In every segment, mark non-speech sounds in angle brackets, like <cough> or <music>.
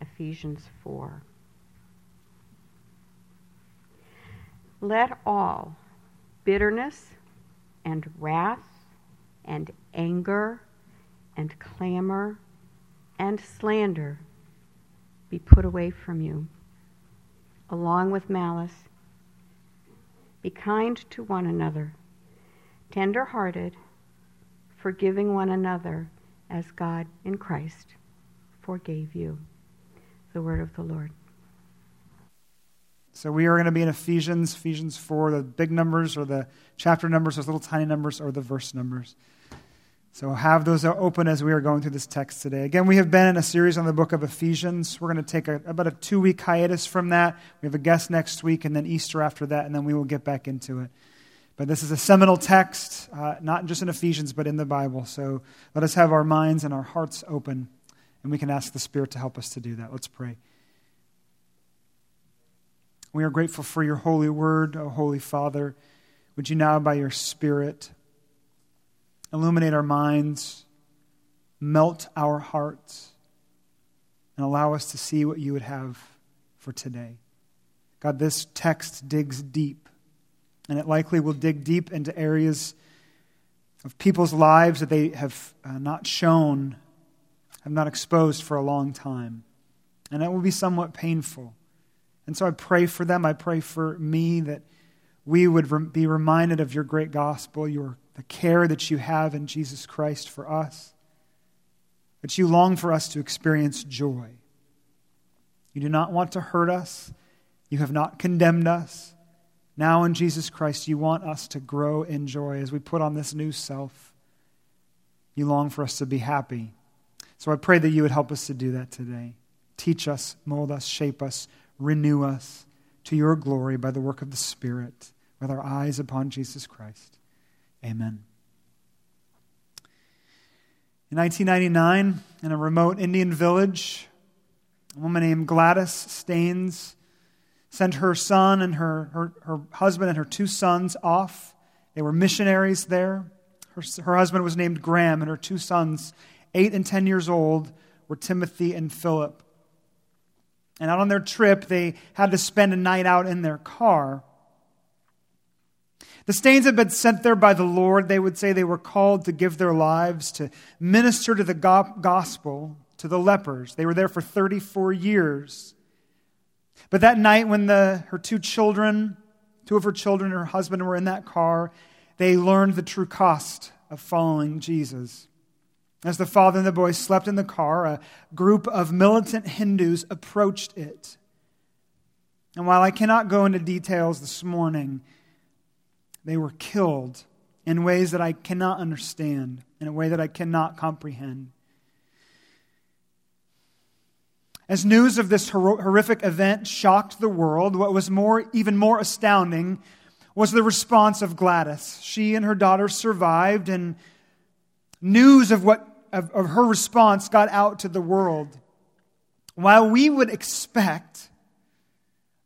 Ephesians 4. Let all bitterness and wrath and anger and clamor and slander be put away from you, along with malice. Be kind to one another, tender hearted, forgiving one another as God in Christ forgave you. The word of the Lord. So we are going to be in Ephesians, Ephesians 4, the big numbers or the chapter numbers, those little tiny numbers, or the verse numbers. So have those open as we are going through this text today. Again, we have been in a series on the book of Ephesians. We're going to take a, about a two week hiatus from that. We have a guest next week and then Easter after that, and then we will get back into it. But this is a seminal text, uh, not just in Ephesians, but in the Bible. So let us have our minds and our hearts open, and we can ask the Spirit to help us to do that. Let's pray. We are grateful for your holy word, O Holy Father. Would you now, by your Spirit, illuminate our minds, melt our hearts, and allow us to see what you would have for today? God, this text digs deep, and it likely will dig deep into areas of people's lives that they have uh, not shown, have not exposed for a long time. And it will be somewhat painful. And so I pray for them. I pray for me that we would be reminded of your great gospel, your, the care that you have in Jesus Christ for us, that you long for us to experience joy. You do not want to hurt us, you have not condemned us. Now, in Jesus Christ, you want us to grow in joy as we put on this new self. You long for us to be happy. So I pray that you would help us to do that today. Teach us, mold us, shape us, renew us to your glory by the work of the Spirit, with our eyes upon Jesus Christ. Amen. In 1999, in a remote Indian village, a woman named Gladys Staines sent her son and her, her, her husband and her two sons off. They were missionaries there. Her, her husband was named Graham, and her two sons, eight and ten years old, were Timothy and Philip. And out on their trip, they had to spend a night out in their car. The Staines had been sent there by the Lord. They would say they were called to give their lives to minister to the gospel to the lepers. They were there for 34 years. But that night, when the, her two children, two of her children and her husband were in that car, they learned the true cost of following Jesus. As the father and the boy slept in the car, a group of militant Hindus approached it. And while I cannot go into details this morning, they were killed in ways that I cannot understand, in a way that I cannot comprehend. As news of this horrific event shocked the world, what was more, even more astounding was the response of Gladys. She and her daughter survived, and news of what of, of her response got out to the world. While we would expect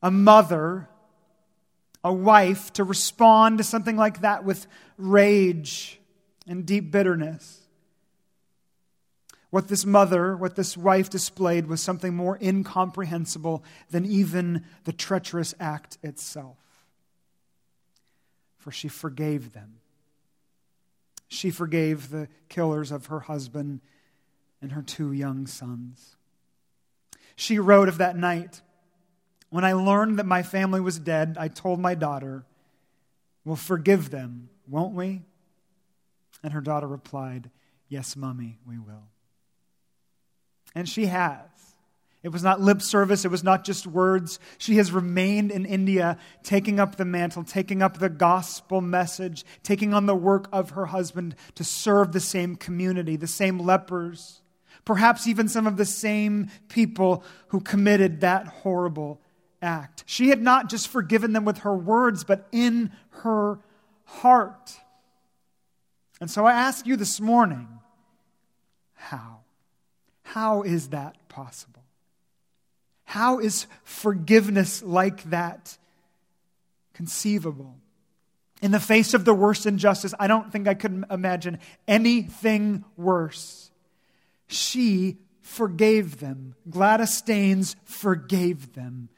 a mother, a wife, to respond to something like that with rage and deep bitterness, what this mother, what this wife displayed was something more incomprehensible than even the treacherous act itself. For she forgave them she forgave the killers of her husband and her two young sons. She wrote of that night When I learned that my family was dead, I told my daughter, We'll forgive them, won't we? And her daughter replied, Yes, Mummy, we will. And she has. It was not lip service, it was not just words. She has remained in India, taking up the mantle, taking up the gospel message, taking on the work of her husband to serve the same community, the same lepers, perhaps even some of the same people who committed that horrible act. She had not just forgiven them with her words, but in her heart. And so I ask you this morning how? How is that possible? How is forgiveness like that conceivable? In the face of the worst injustice, I don't think I could imagine anything worse. She forgave them. Gladys Staines forgave them.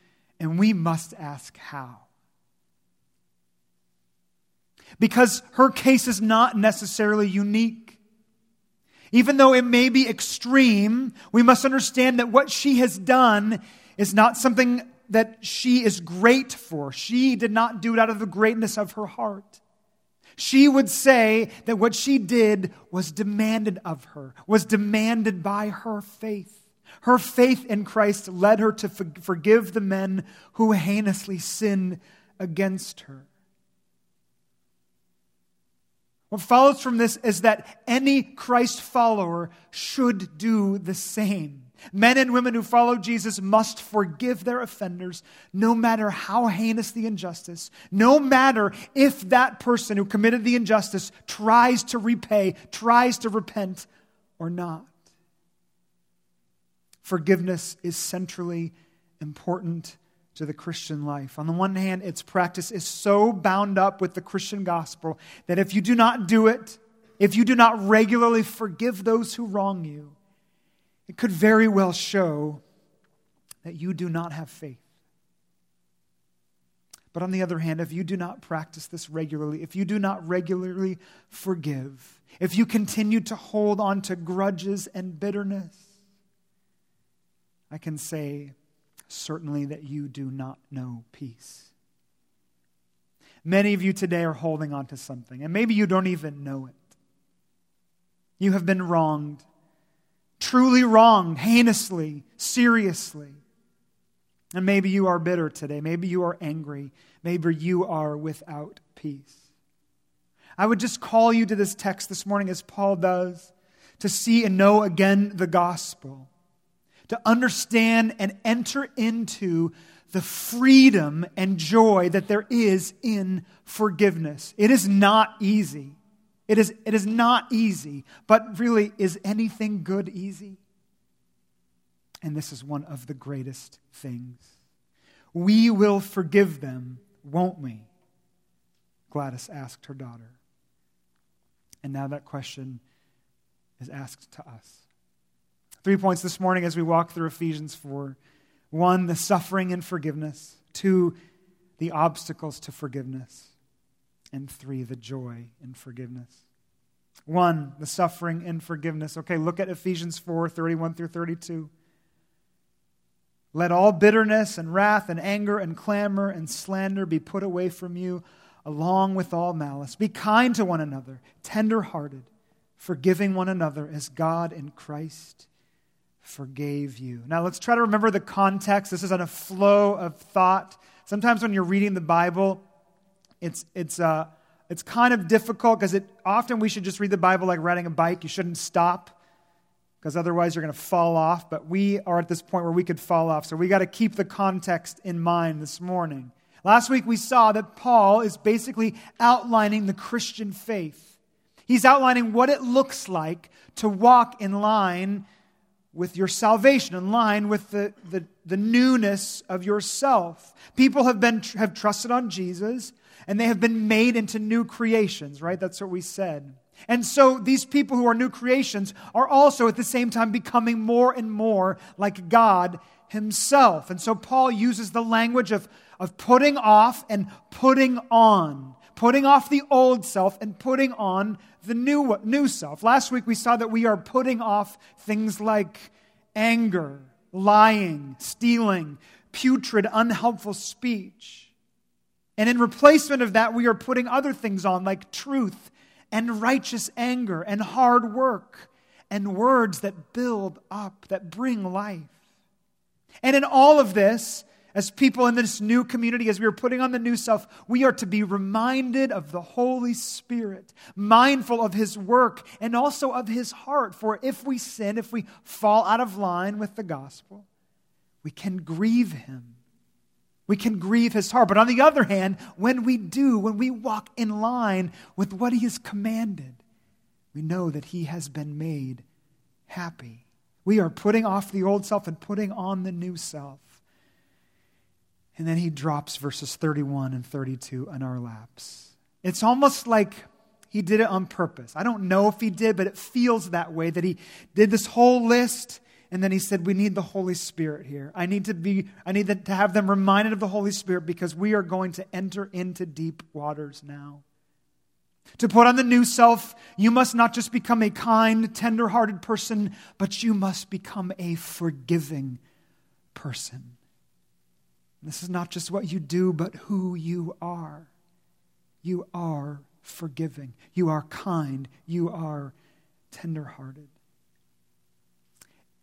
And we must ask how. Because her case is not necessarily unique. Even though it may be extreme, we must understand that what she has done is not something that she is great for. She did not do it out of the greatness of her heart. She would say that what she did was demanded of her, was demanded by her faith. Her faith in Christ led her to forgive the men who heinously sinned against her. What follows from this is that any Christ follower should do the same. Men and women who follow Jesus must forgive their offenders, no matter how heinous the injustice, no matter if that person who committed the injustice tries to repay, tries to repent, or not. Forgiveness is centrally important to the Christian life. On the one hand, its practice is so bound up with the Christian gospel that if you do not do it, if you do not regularly forgive those who wrong you, it could very well show that you do not have faith. But on the other hand, if you do not practice this regularly, if you do not regularly forgive, if you continue to hold on to grudges and bitterness, I can say certainly that you do not know peace. Many of you today are holding on to something, and maybe you don't even know it. You have been wronged, truly wronged, heinously, seriously. And maybe you are bitter today. Maybe you are angry. Maybe you are without peace. I would just call you to this text this morning, as Paul does, to see and know again the gospel to understand and enter into the freedom and joy that there is in forgiveness. It is not easy. It is, it is not easy, but really, is anything good easy? And this is one of the greatest things. We will forgive them, won't we? Gladys asked her daughter. And now that question is asked to us. Three points this morning as we walk through Ephesians 4. One, the suffering and forgiveness. Two, the obstacles to forgiveness. And three, the joy in forgiveness. One, the suffering and forgiveness. Okay, look at Ephesians 4 31 through 32. Let all bitterness and wrath and anger and clamor and slander be put away from you, along with all malice. Be kind to one another, tender hearted, forgiving one another as God in Christ forgave you. Now let's try to remember the context. This is on a flow of thought. Sometimes when you're reading the Bible, it's, it's, uh, it's kind of difficult because it, often we should just read the Bible like riding a bike. You shouldn't stop because otherwise you're going to fall off. But we are at this point where we could fall off. So we got to keep the context in mind this morning. Last week we saw that Paul is basically outlining the Christian faith. He's outlining what it looks like to walk in line with your salvation, in line with the, the, the newness of yourself. People have, been, have trusted on Jesus and they have been made into new creations, right? That's what we said. And so these people who are new creations are also at the same time becoming more and more like God Himself. And so Paul uses the language of, of putting off and putting on, putting off the old self and putting on the new, new self. Last week we saw that we are putting off things like anger, lying, stealing, putrid, unhelpful speech. And in replacement of that, we are putting other things on like truth and righteous anger and hard work and words that build up, that bring life. And in all of this, as people in this new community, as we are putting on the new self, we are to be reminded of the Holy Spirit, mindful of His work and also of His heart. For if we sin, if we fall out of line with the gospel, we can grieve Him. We can grieve His heart. But on the other hand, when we do, when we walk in line with what He has commanded, we know that He has been made happy. We are putting off the old self and putting on the new self. And then he drops verses 31 and 32 on our laps. It's almost like he did it on purpose. I don't know if he did, but it feels that way that he did this whole list And then he said, We need the Holy Spirit here. I need to be, I need to have them reminded of the Holy Spirit because we are going to enter into deep waters now. To put on the new self, you must not just become a kind, tender hearted person, but you must become a forgiving person. This is not just what you do, but who you are. You are forgiving. You are kind. You are tenderhearted.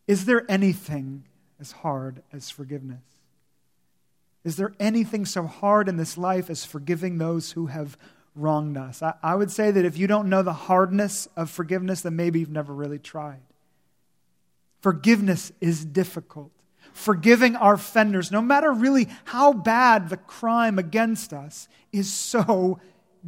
Is there anything as hard as forgiveness? Is there anything so hard in this life as forgiving those who have wronged us? I, I, would say that if you don't know the hardness of forgiveness, then maybe you've never really tried. Forgiveness is difficult. Forgiving our offenders, no matter really how bad the crime against us, is so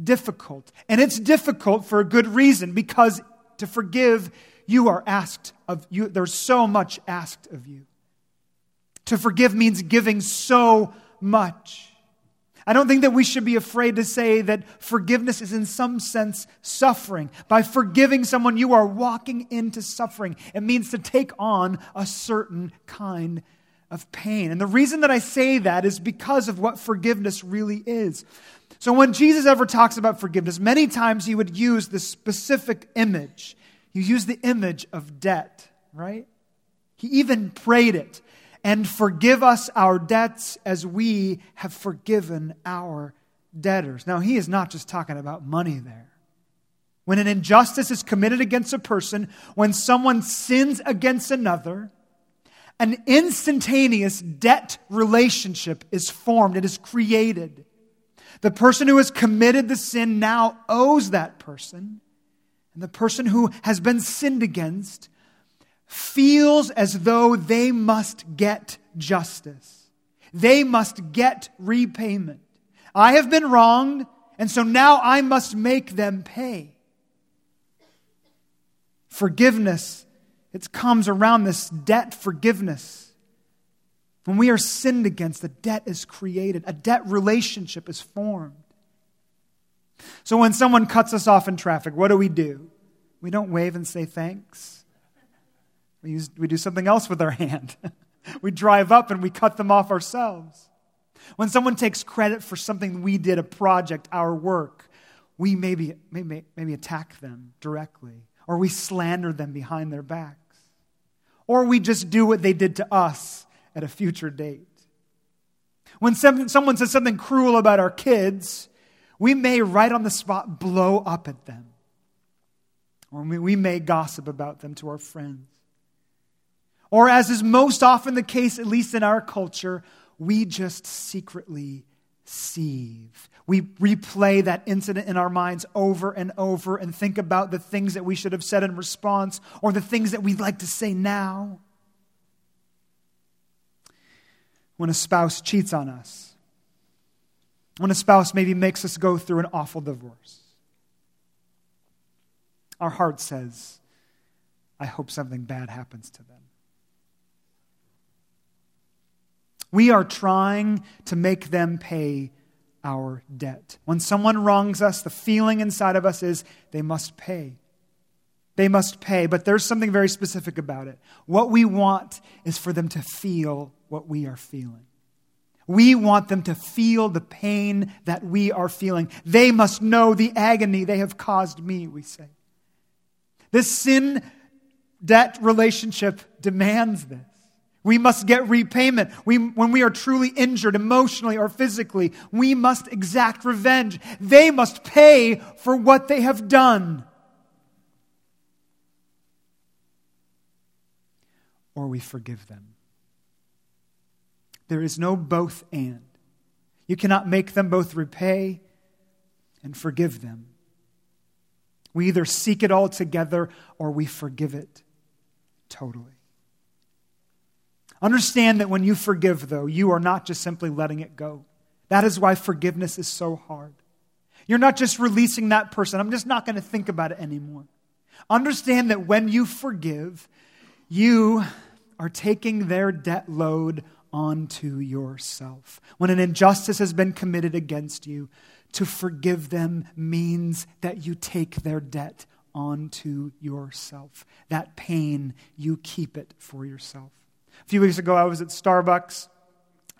difficult. And it's difficult for a good reason because to forgive you are asked of you there's so much asked of you to forgive means giving so much I don't think that we should be afraid to say that forgiveness is in some sense suffering. By forgiving someone, you are walking into suffering. It means to take on a certain kind of pain. And the reason that I say that is because of what forgiveness really is. So when Jesus ever talks about forgiveness, many times he would use this specific image. You use the image of debt, right? He even prayed it. And forgive us our debts as we have forgiven our debtors. Now, he is not just talking about money there. When an injustice is committed against a person, when someone sins against another, an instantaneous debt relationship is formed, it is created. The person who has committed the sin now owes that person. And the person who has been sinned against feels as though they must get justice. They must get repayment. I have been wronged, and so now I must make them pay. Forgiveness, it comes around this debt forgiveness. When we are sinned against, a debt is created, a debt relationship is formed. So when someone cuts us off in traffic, what do we do? We don't wave and say thanks. We, use, we do something else with our <laughs> hand. we drive up and we cut them off ourselves. When someone takes credit for something we did, a project, our work, we maybe, maybe, maybe attack them directly, or we slander them behind their backs, or we just do what they did to us at a future date. When some, someone says something cruel about our kids, we may right on the spot blow up at them, or we, may gossip about them to our friends. Or, as is most often the case, at least in our culture, we just secretly seethe. We replay that incident in our minds over and over and think about the things that we should have said in response or the things that we'd like to say now. When a spouse cheats on us, when a spouse maybe makes us go through an awful divorce, our heart says, I hope something bad happens to them. We are trying to make them pay our debt. When someone wrongs us, the feeling inside of us is they must pay. They must pay, but there's something very specific about it. What we want is for them to feel what we are feeling. We want them to feel the pain that we are feeling. They must know the agony they have caused me, we say. This sin debt relationship demands this. We must get repayment. We, when we are truly injured emotionally or physically, we must exact revenge. They must pay for what they have done. Or we forgive them. There is no both and. You cannot make them both repay and forgive them. We either seek it all together or we forgive it totally. Understand that when you forgive, though, you are not just simply letting it go. That is why forgiveness is so hard. You're not just releasing that person. I'm just not going to think about it anymore. Understand that when you forgive, you are taking their debt load onto yourself. When an injustice has been committed against you, to forgive them means that you take their debt onto yourself. That pain, you keep it for yourself. A few weeks ago, I was at Starbucks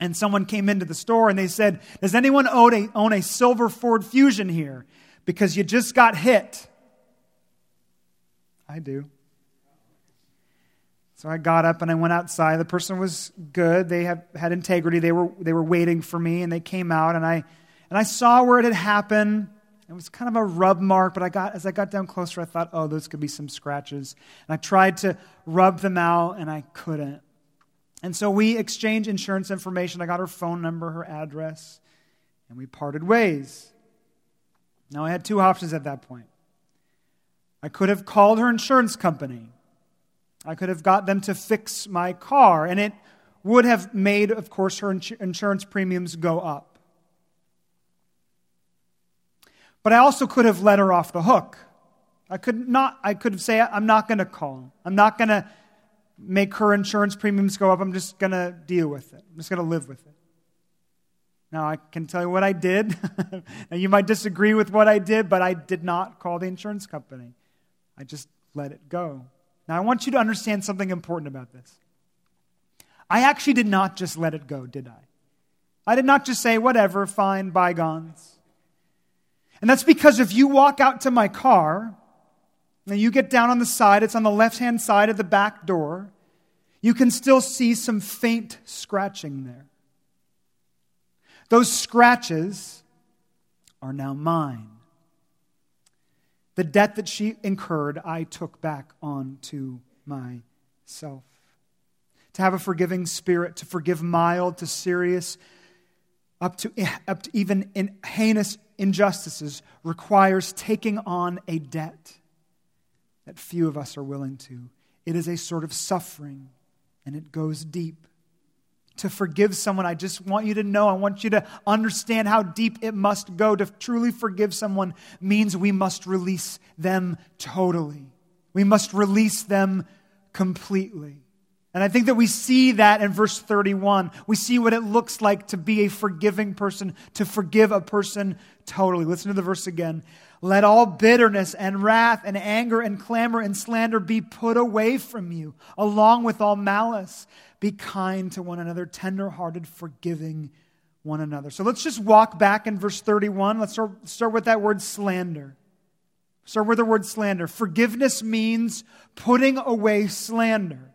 and someone came into the store and they said, Does anyone own a, own a silver Ford Fusion here? Because you just got hit. I do. So I got up and I went outside. The person was good. They have, had integrity. They were, they were waiting for me and they came out and I, and I saw where it had happened. It was kind of a rub mark, but I got, as I got down closer, I thought, oh, those could be some scratches. And I tried to rub them out and I couldn't. And so we exchanged insurance information. I got her phone number, her address, and we parted ways. Now, I had two options at that point. I could have called her insurance company. I could have got them to fix my car, and it would have made, of course, her insurance premiums go up. But I also could have let her off the hook. I could not I could have say I'm not going to call. I'm not going to make her insurance premiums go up. I'm just going to deal with it. I'm just going to live with it. Now, I can tell you what I did. <laughs> now, you might disagree with what I did, but I did not call the insurance company. I just let it go. Now, I want you to understand something important about this. I actually did not just let it go, did I? I did not just say, whatever, fine, bygones. And that's because if you walk out to my car and you get down on the side, it's on the left hand side of the back door. You can still see some faint scratching there. Those scratches are now mine. The debt that she incurred, I took back onto myself. To have a forgiving spirit, to forgive mild to serious, up to, up to even in heinous injustices, requires taking on a debt that few of us are willing to. It is a sort of suffering, and it goes deep. To forgive someone, I just want you to know, I want you to understand how deep it must go. To truly forgive someone means we must release them totally. We must release them completely. And I think that we see that in verse 31. We see what it looks like to be a forgiving person, to forgive a person totally. Listen to the verse again. Let all bitterness and wrath and anger and clamor and slander be put away from you, along with all malice. Be kind to one another, tenderhearted, forgiving one another. So let's just walk back in verse 31. Let's start, start with that word slander. Start with the word slander. Forgiveness means putting away slander.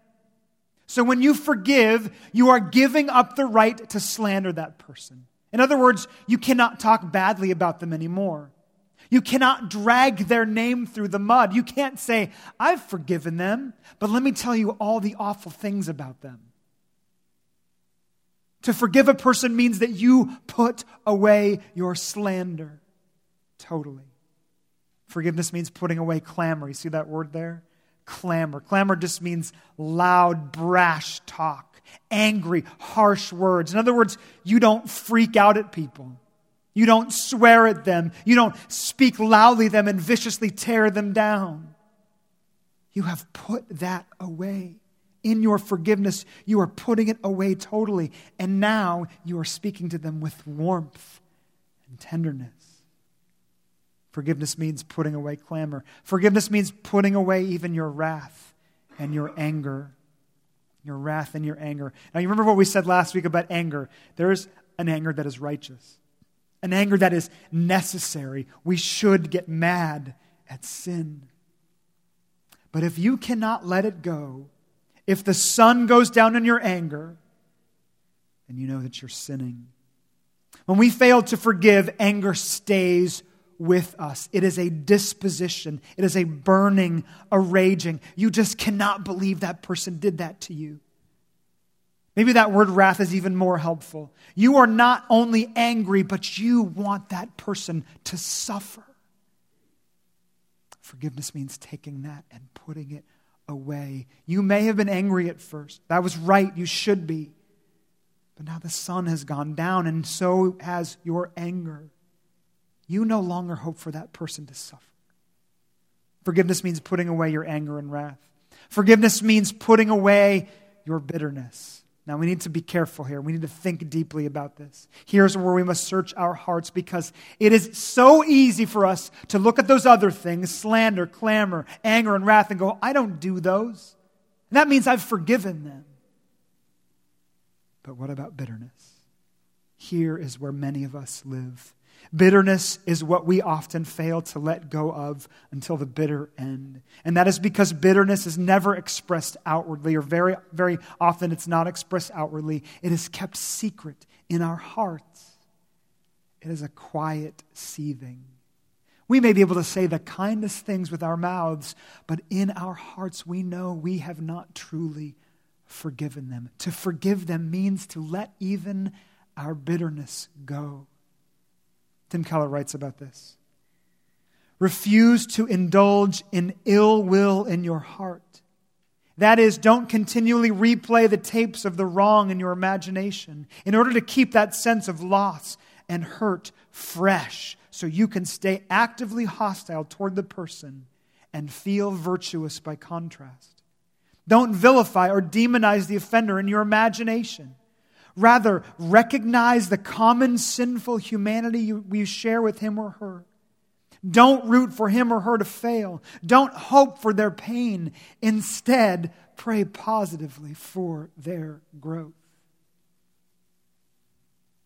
So when you forgive, you are giving up the right to slander that person. In other words, you cannot talk badly about them anymore. You cannot drag their name through the mud. You can't say, I've forgiven them, but let me tell you all the awful things about them. To forgive a person means that you put away your slander totally. Forgiveness means putting away clamor. You see that word there? Clamor. Clamor just means loud, brash talk, angry, harsh words. In other words, you don't freak out at people. You don't swear at them. You don't speak loudly at them and viciously tear them down. You have put that away. In your forgiveness, you are putting it away totally. And now you are speaking to them with warmth and tenderness. Forgiveness means putting away clamor. Forgiveness means putting away even your wrath and your anger. Your wrath and your anger. Now, you remember what we said last week about anger? There is an anger that is righteous an anger that is necessary. We should get mad at sin. But if you cannot let it go, if the sun goes down in your anger, then you know that you're sinning. When we fail to forgive, anger stays with us. It is a disposition, it is a burning, a raging. You just cannot believe that person did that to you. Maybe that word wrath is even more helpful. You are not only angry, but you want that person to suffer. Forgiveness means taking that and putting it away. You may have been angry at first. That was right. You should be. But now the sun has gone down, and so has your anger. You no longer hope for that person to suffer. Forgiveness means putting away your anger and wrath. Forgiveness means putting away your bitterness. Now, we need to be careful here. We need to think deeply about this. Here's where we must search our hearts because it is so easy for us to look at those other things slander, clamor, anger, and wrath and go, I don't do those. And that means I've forgiven them. But what about bitterness? Here is where many of us live. Bitterness is what we often fail to let go of until the bitter end. And that is because bitterness is never expressed outwardly, or very, very often it's not expressed outwardly. It is kept secret in our hearts. It is a quiet seething. We may be able to say the kindest things with our mouths, but in our hearts we know we have not truly forgiven them. To forgive them means to let even our bitterness go. Tim Keller writes about this. Refuse to indulge in ill will in your heart. That is, don't continually replay the tapes of the wrong in your imagination in order to keep that sense of loss and hurt fresh so you can stay actively hostile toward the person and feel virtuous by contrast. Don't vilify or demonize the offender in your imagination. Rather, recognize the common sinful humanity we share with him or her. Don't root for him or her to fail. Don't hope for their pain. Instead, pray positively for their growth.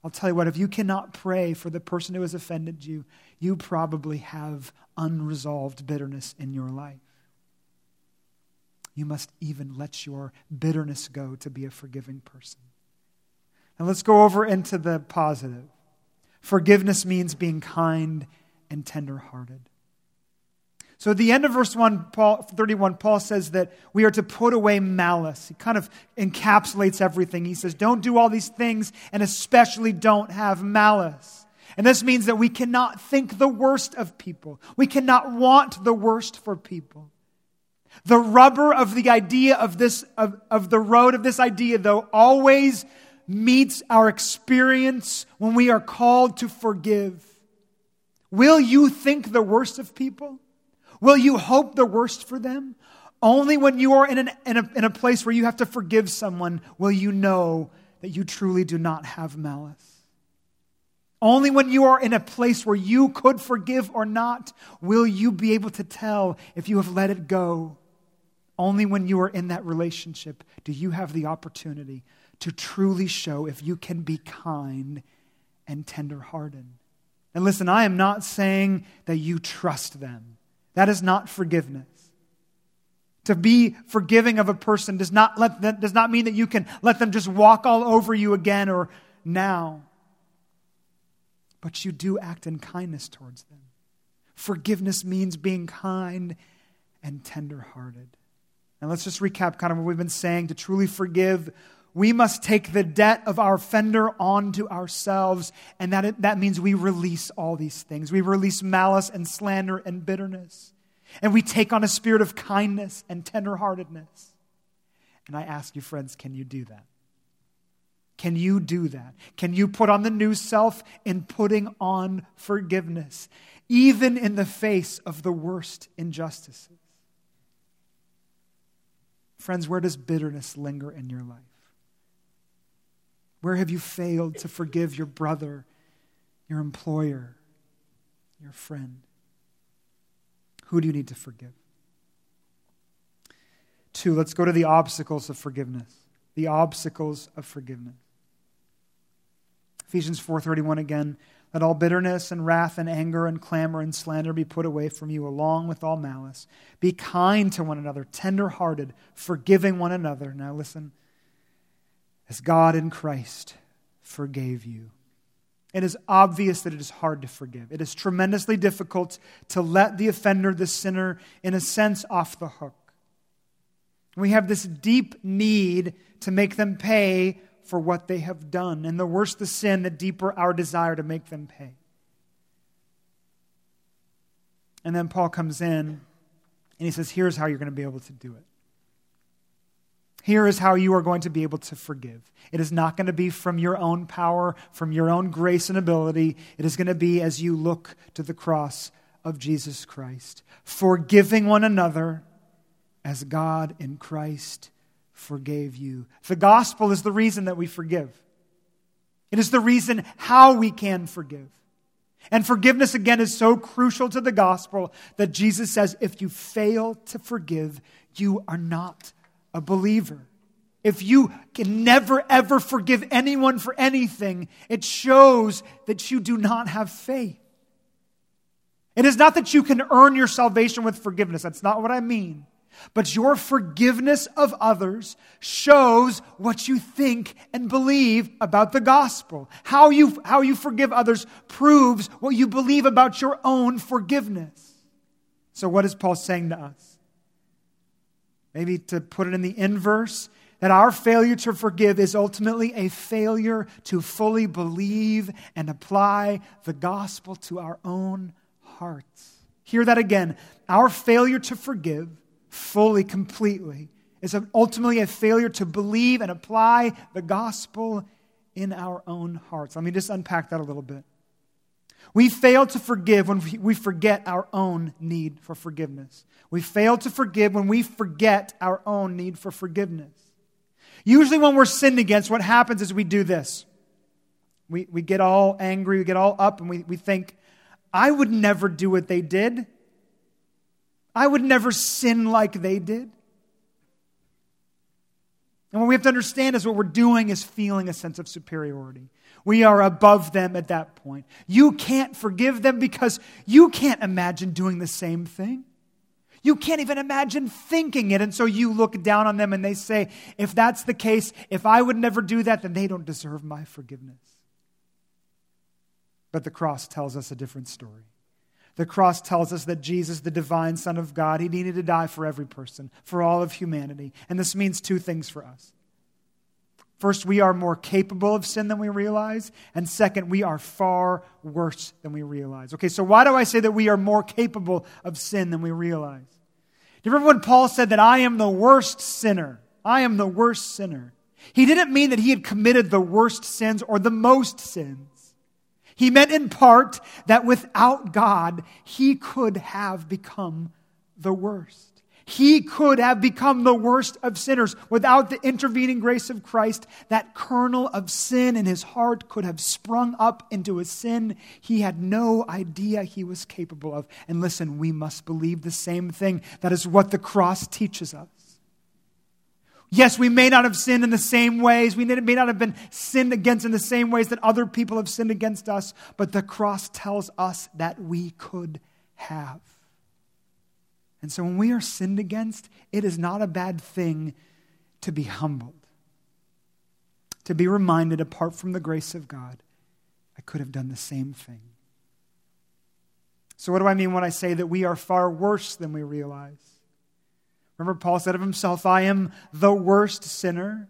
I'll tell you what, if you cannot pray for the person who has offended you, you probably have unresolved bitterness in your life. You must even let your bitterness go to be a forgiving person. And let's go over into the positive. Forgiveness means being kind and tenderhearted. So at the end of verse 1, Paul, 31, Paul says that we are to put away malice. He kind of encapsulates everything. He says, don't do all these things, and especially don't have malice. And this means that we cannot think the worst of people. We cannot want the worst for people. The rubber of the idea of this, of, of the road of this idea, though, always meets our experience when we are called to forgive. Will you think the worst of people? Will you hope the worst for them? Only when you are in, an, in, a, in a place where you have to forgive someone will you know that you truly do not have malice. Only when you are in a place where you could forgive or not will you be able to tell if you have let it go. Only when you are in that relationship do you have the opportunity to truly show if you can be kind and tenderhearted. And listen, I am not saying that you trust them. That is not forgiveness. To be forgiving of a person does not, let them, does not mean that you can let them just walk all over you again or now. But you do act in kindness towards them. Forgiveness means being kind and tenderhearted. And let's just recap kind of what we've been saying. To truly forgive, we must take the debt of our offender onto ourselves. And that, that means we release all these things. We release malice and slander and bitterness. And we take on a spirit of kindness and tenderheartedness. And I ask you, friends, can you do that? Can you do that? Can you put on the new self in putting on forgiveness, even in the face of the worst injustices? Friends, where does bitterness linger in your life? Where have you failed to forgive your brother, your employer, your friend? Who do you need to forgive? Two, let's go to the obstacles of forgiveness. The obstacles of forgiveness. Ephesians 4:31 again, let all bitterness and wrath and anger and clamor and slander be put away from you along with all malice. Be kind to one another, tender-hearted, forgiving one another. Now listen, as God in Christ forgave you. It is obvious that it is hard to forgive. It is tremendously difficult to let the offender, the sinner, in a sense, off the hook. We have this deep need to make them pay for what they have done. And the worse the sin, the deeper our desire to make them pay. And then Paul comes in and he says, Here's how you're going to be able to do it. Here is how you are going to be able to forgive. It is not going to be from your own power, from your own grace and ability. It is going to be as you look to the cross of Jesus Christ, forgiving one another as God in Christ forgave you. The gospel is the reason that we forgive. It is the reason how we can forgive. And forgiveness, again, is so crucial to the gospel that Jesus says if you fail to forgive, you are not a believer. If you can never, ever forgive anyone for anything, it shows that you do not have faith. It is not that you can earn your salvation with forgiveness. That's not what I mean. But your forgiveness of others shows what you think and believe about the gospel. How you, how you forgive others proves what you believe about your own forgiveness. So, what is Paul saying to us? Maybe to put it in the inverse, that our failure to forgive is ultimately a failure to fully believe and apply the gospel to our own hearts. Hear that again. Our failure to forgive fully, completely, is ultimately a failure to believe and apply the gospel in our own hearts. Let me just unpack that a little bit. We fail to forgive when we forget our own need for forgiveness. We fail to forgive when we forget our own need for forgiveness. Usually, when we're sinned against, what happens is we do this. We, we get all angry, we get all up, and we, we think, I would never do what they did. I would never sin like they did. And what we have to understand is what we're doing is feeling a sense of superiority. We are above them at that point. You can't forgive them because you can't imagine doing the same thing. You can't even imagine thinking it. And so you look down on them and they say, if that's the case, if I would never do that, then they don't deserve my forgiveness. But the cross tells us a different story. The cross tells us that Jesus, the divine Son of God, he needed to die for every person, for all of humanity. And this means two things for us. First, we are more capable of sin than we realize. And second, we are far worse than we realize. Okay, so why do I say that we are more capable of sin than we realize? Do you remember when Paul said that I am the worst sinner? I am the worst sinner. He didn't mean that he had committed the worst sins or the most sins. He meant in part that without God, he could have become the worst. He could have become the worst of sinners. Without the intervening grace of Christ, that kernel of sin in his heart could have sprung up into a sin he had no idea he was capable of. And listen, we must believe the same thing. That is what the cross teaches us. Yes, we may not have sinned in the same ways. We may not have been sinned against in the same ways that other people have sinned against us, but the cross tells us that we could have. And so when we are sinned against, it is not a bad thing to be humbled, to be reminded, apart from the grace of God, I could have done the same thing. So, what do I mean when I say that we are far worse than we realize? Remember, Paul said of himself, I am the worst sinner.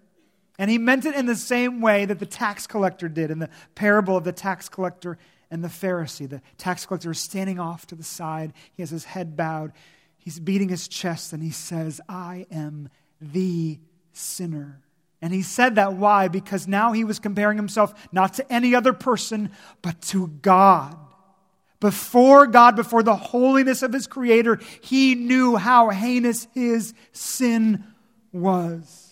And he meant it in the same way that the tax collector did in the parable of the tax collector and the Pharisee. The tax collector is standing off to the side, he has his head bowed, he's beating his chest, and he says, I am the sinner. And he said that why? Because now he was comparing himself not to any other person, but to God before God, before the holiness of his creator, he knew how heinous his sin was.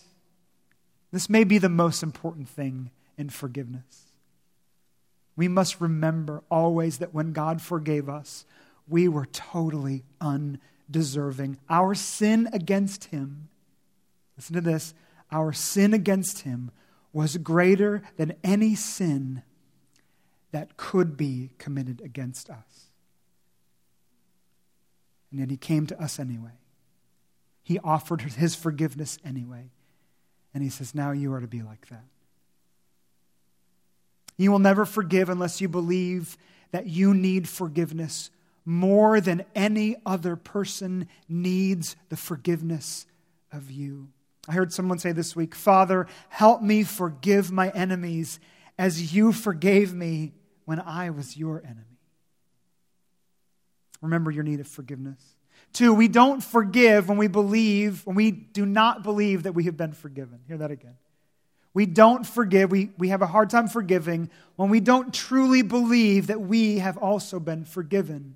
This may be the most important thing in forgiveness. We must remember always that when God forgave us, we were totally undeserving. Our sin against him, listen to this, our sin against him was greater than any sin that could be committed against us. And yet he came to us anyway. He offered his forgiveness anyway. And he says, Now you are to be like that. You will never forgive unless you believe that you need forgiveness more than any other person needs the forgiveness of you. I heard someone say this week, Father, help me forgive my enemies as you forgave me when I was your enemy. Remember your need of forgiveness. Two, we don't forgive when we believe, when we do not believe that we have been forgiven. Hear that again. We don't forgive, we, we have a hard time forgiving when we don't truly believe that we have also been forgiven.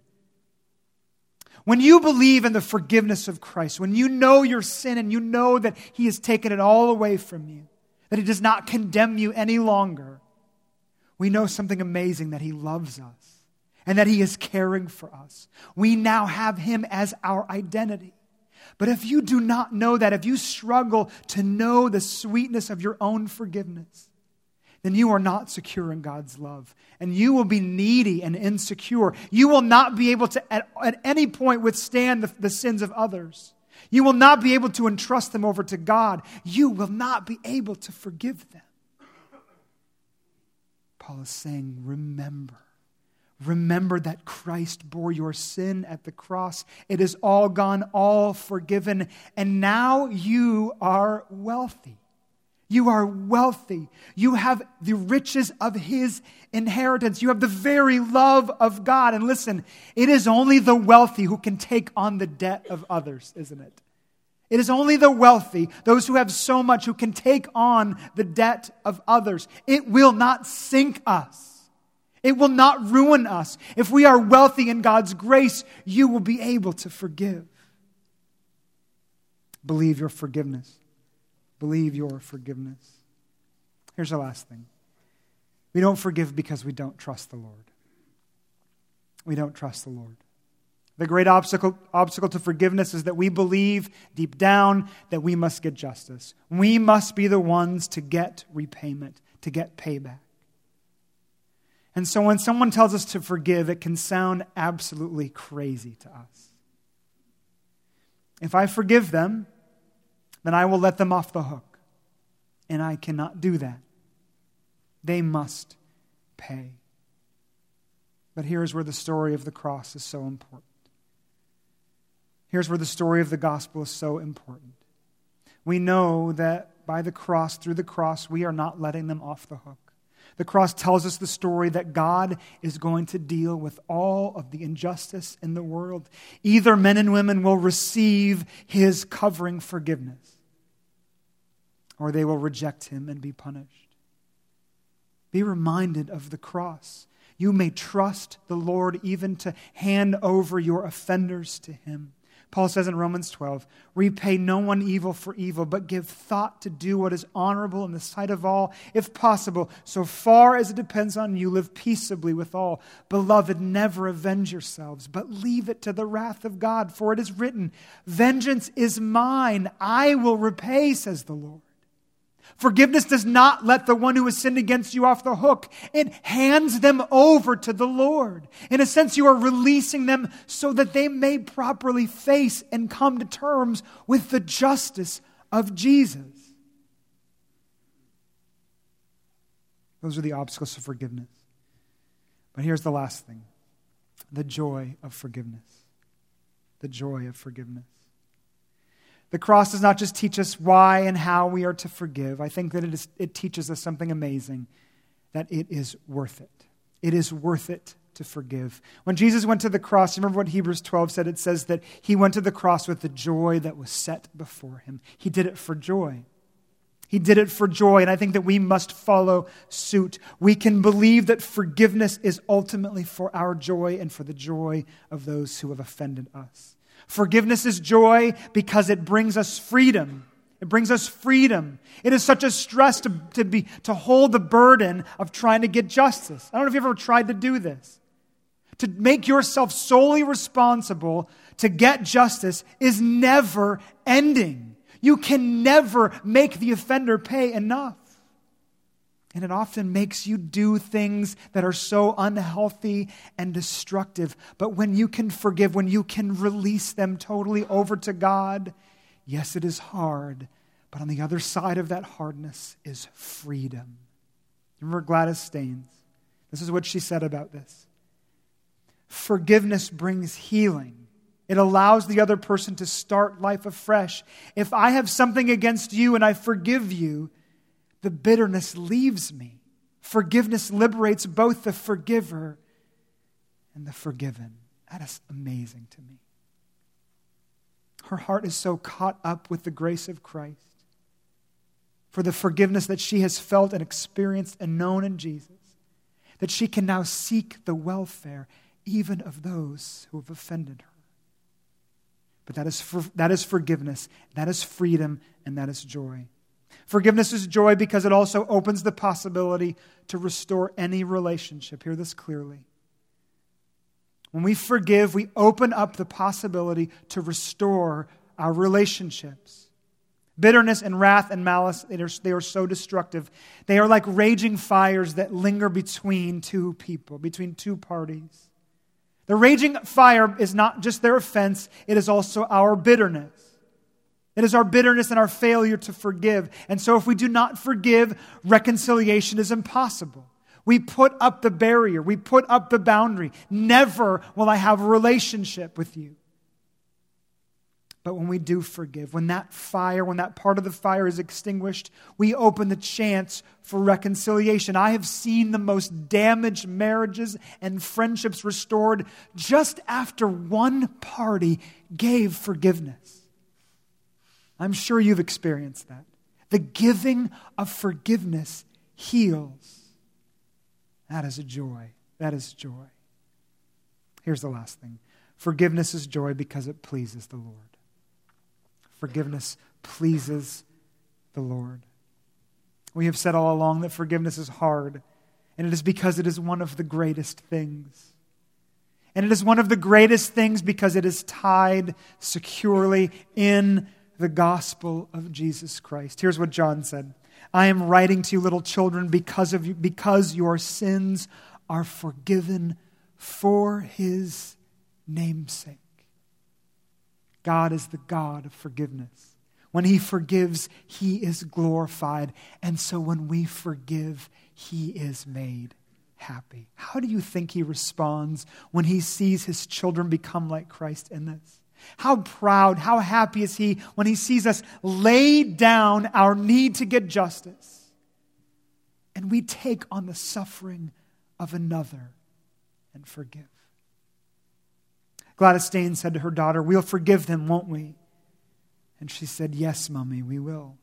When you believe in the forgiveness of Christ, when you know your sin and you know that He has taken it all away from you, that He does not condemn you any longer, we know something amazing that He loves us and that He is caring for us. We now have Him as our identity. But if you do not know that, if you struggle to know the sweetness of your own forgiveness, then you are not secure in God's love. And you will be needy and insecure. You will not be able to, at, at any point, withstand the, the sins of others. You will not be able to entrust them over to God. You will not be able to forgive them. Paul is saying, remember. Remember that Christ bore your sin at the cross. It is all gone, all forgiven, and now you are wealthy. You are wealthy. You have the riches of His inheritance. You have the very love of God. And listen, it is only the wealthy who can take on the debt of others, isn't it? It is only the wealthy, those who have so much, who can take on the debt of others. It will not sink us. It will not ruin us. If we are wealthy in God's grace, you will be able to forgive. Believe your forgiveness. Believe your forgiveness. Here's the last thing we don't forgive because we don't trust the Lord. We don't trust the Lord. The great obstacle, obstacle to forgiveness is that we believe deep down that we must get justice. We must be the ones to get repayment, to get payback. And so when someone tells us to forgive, it can sound absolutely crazy to us. If I forgive them, then I will let them off the hook. And I cannot do that. They must pay. But here's where the story of the cross is so important. Here's where the story of the gospel is so important. We know that by the cross, through the cross, we are not letting them off the hook. The cross tells us the story that God is going to deal with all of the injustice in the world. Either men and women will receive his covering forgiveness, or they will reject him and be punished. Be reminded of the cross. You may trust the Lord even to hand over your offenders to him. Paul says in Romans 12, repay no one evil for evil, but give thought to do what is honorable in the sight of all, if possible. So far as it depends on you, live peaceably with all. Beloved, never avenge yourselves, but leave it to the wrath of God, for it is written, Vengeance is mine, I will repay, says the Lord. Forgiveness does not let the one who has sinned against you off the hook. It hands them over to the Lord. In a sense, you are releasing them so that they may properly face and come to terms with the justice of Jesus. Those are the obstacles to forgiveness. But here's the last thing the joy of forgiveness. The joy of forgiveness. The cross does not just teach us why and how we are to forgive. I think that it, is, it teaches us something amazing that it is worth it. It is worth it to forgive. When Jesus went to the cross, remember what Hebrews 12 said? It says that he went to the cross with the joy that was set before him. He did it for joy. He did it for joy, and I think that we must follow suit. We can believe that forgiveness is ultimately for our joy and for the joy of those who have offended us. Forgiveness is joy because it brings us freedom. It brings us freedom. It is such a stress to, to, be, to hold the burden of trying to get justice. I don't know if you've ever tried to do this. To make yourself solely responsible to get justice is never ending. You can never make the offender pay enough. And it often makes you do things that are so unhealthy and destructive. But when you can forgive, when you can release them totally over to God, yes, it is hard. But on the other side of that hardness is freedom. Remember Gladys Staines? This is what she said about this. Forgiveness brings healing. It allows the other person to start life afresh. If I have something against you and I forgive you, the bitterness leaves me. Forgiveness liberates both the forgiver and the forgiven. That is amazing to me. Her heart is so caught up with the grace of Christ for the forgiveness that she has felt and experienced and known in Jesus that she can now seek the welfare even of those who have offended her. But that is, for, that is forgiveness, that is freedom, and that is joy. Forgiveness is joy because it also opens the possibility to restore any relationship. Hear this clearly. When we forgive, we open up the possibility to restore our relationships. Bitterness and wrath and malice, they are, they are so destructive. They are like raging fires that linger between two people, between two parties. The raging fire is not just their offense, it is also our bitterness. It is our bitterness and our failure to forgive. And so, if we do not forgive, reconciliation is impossible. We put up the barrier, we put up the boundary. Never will I have a relationship with you. But when we do forgive, when that fire, when that part of the fire is extinguished, we open the chance for reconciliation. I have seen the most damaged marriages and friendships restored just after one party gave forgiveness. I'm sure you've experienced that. The giving of forgiveness heals. That is a joy. That is joy. Here's the last thing forgiveness is joy because it pleases the Lord forgiveness pleases the Lord. We have said all along that forgiveness is hard, and it is because it is one of the greatest things. And it is one of the greatest things because it is tied securely in the gospel of Jesus Christ. Here's what John said I am writing to you, little children, because, of you, because your sins are forgiven for his namesake. God is the God of forgiveness. When He forgives, He is glorified. And so when we forgive, He is made happy. How do you think He responds when He sees His children become like Christ in this? How proud, how happy is He when He sees us lay down our need to get justice and we take on the suffering of another and forgive? Gladys Staines said to her daughter, We'll forgive them, won't we? And she said, Yes, Mummy, we will.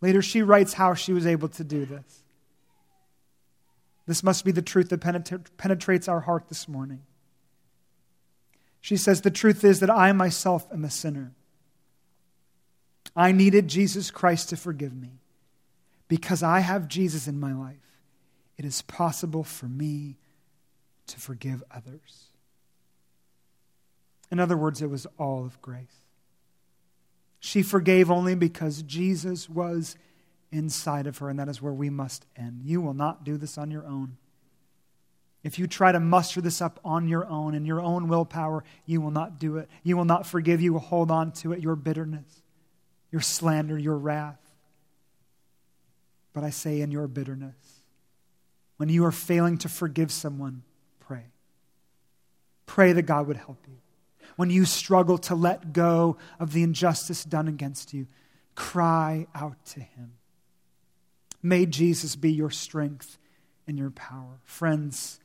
Later, she writes how she was able to do this. This must be the truth that penetrates our heart this morning. She says, The truth is that I myself am a sinner. I needed Jesus Christ to forgive me. Because I have Jesus in my life, it is possible for me to forgive others. In other words, it was all of grace. She forgave only because Jesus was inside of her, and that is where we must end. You will not do this on your own. If you try to muster this up on your own, in your own willpower, you will not do it. You will not forgive. You will hold on to it, your bitterness, your slander, your wrath. But I say, in your bitterness, when you are failing to forgive someone, pray. Pray that God would help you when you struggle to let go of the injustice done against you, cry out to Him. May Jesus be your strength and your power. Friends,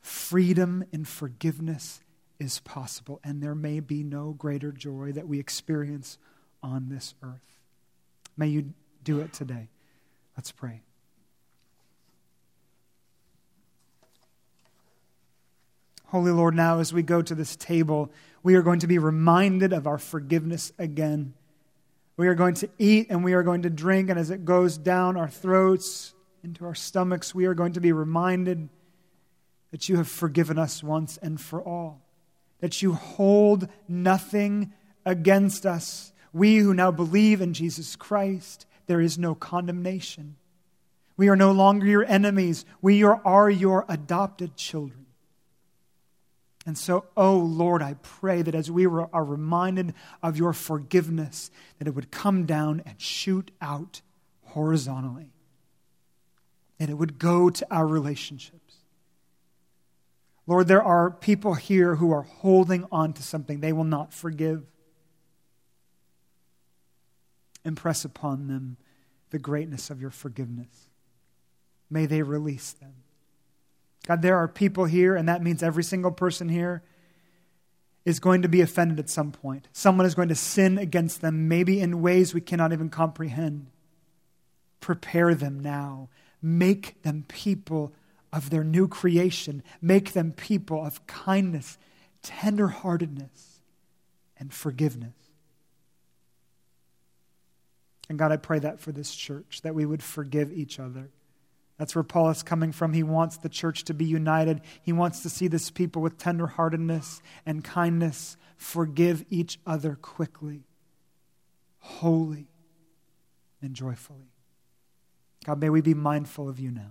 freedom and forgiveness is possible, and there may be no greater joy that we experience on this earth. May you do it today. Let's pray. Holy Lord, now as we go to this table, we are going to be reminded of our forgiveness again. We are going to eat and we are going to drink, and as it goes down our throats, into our stomachs, we are going to be reminded that you have forgiven us once and for all, that you hold nothing against us. We who now believe in Jesus Christ, there is no condemnation. We are no longer your enemies. We are, are your adopted children. And so, oh Lord, I pray that as we are reminded of your forgiveness, that it would come down and shoot out horizontally, that it would go to our relationships. Lord, there are people here who are holding on to something they will not forgive. Impress upon them the greatness of your forgiveness. May they release them. God, there are people here, and that means every single person here is going to be offended at some point. Someone is going to sin against them, maybe in ways we cannot even comprehend. Prepare them now. Make them people of their new creation. Make them people of kindness, tenderheartedness, and forgiveness. And God, I pray that for this church, that we would forgive each other. That's where Paul is coming from. He wants the church to be united. He wants to see this people with tenderheartedness and kindness forgive each other quickly, wholly, and joyfully. God, may we be mindful of you now.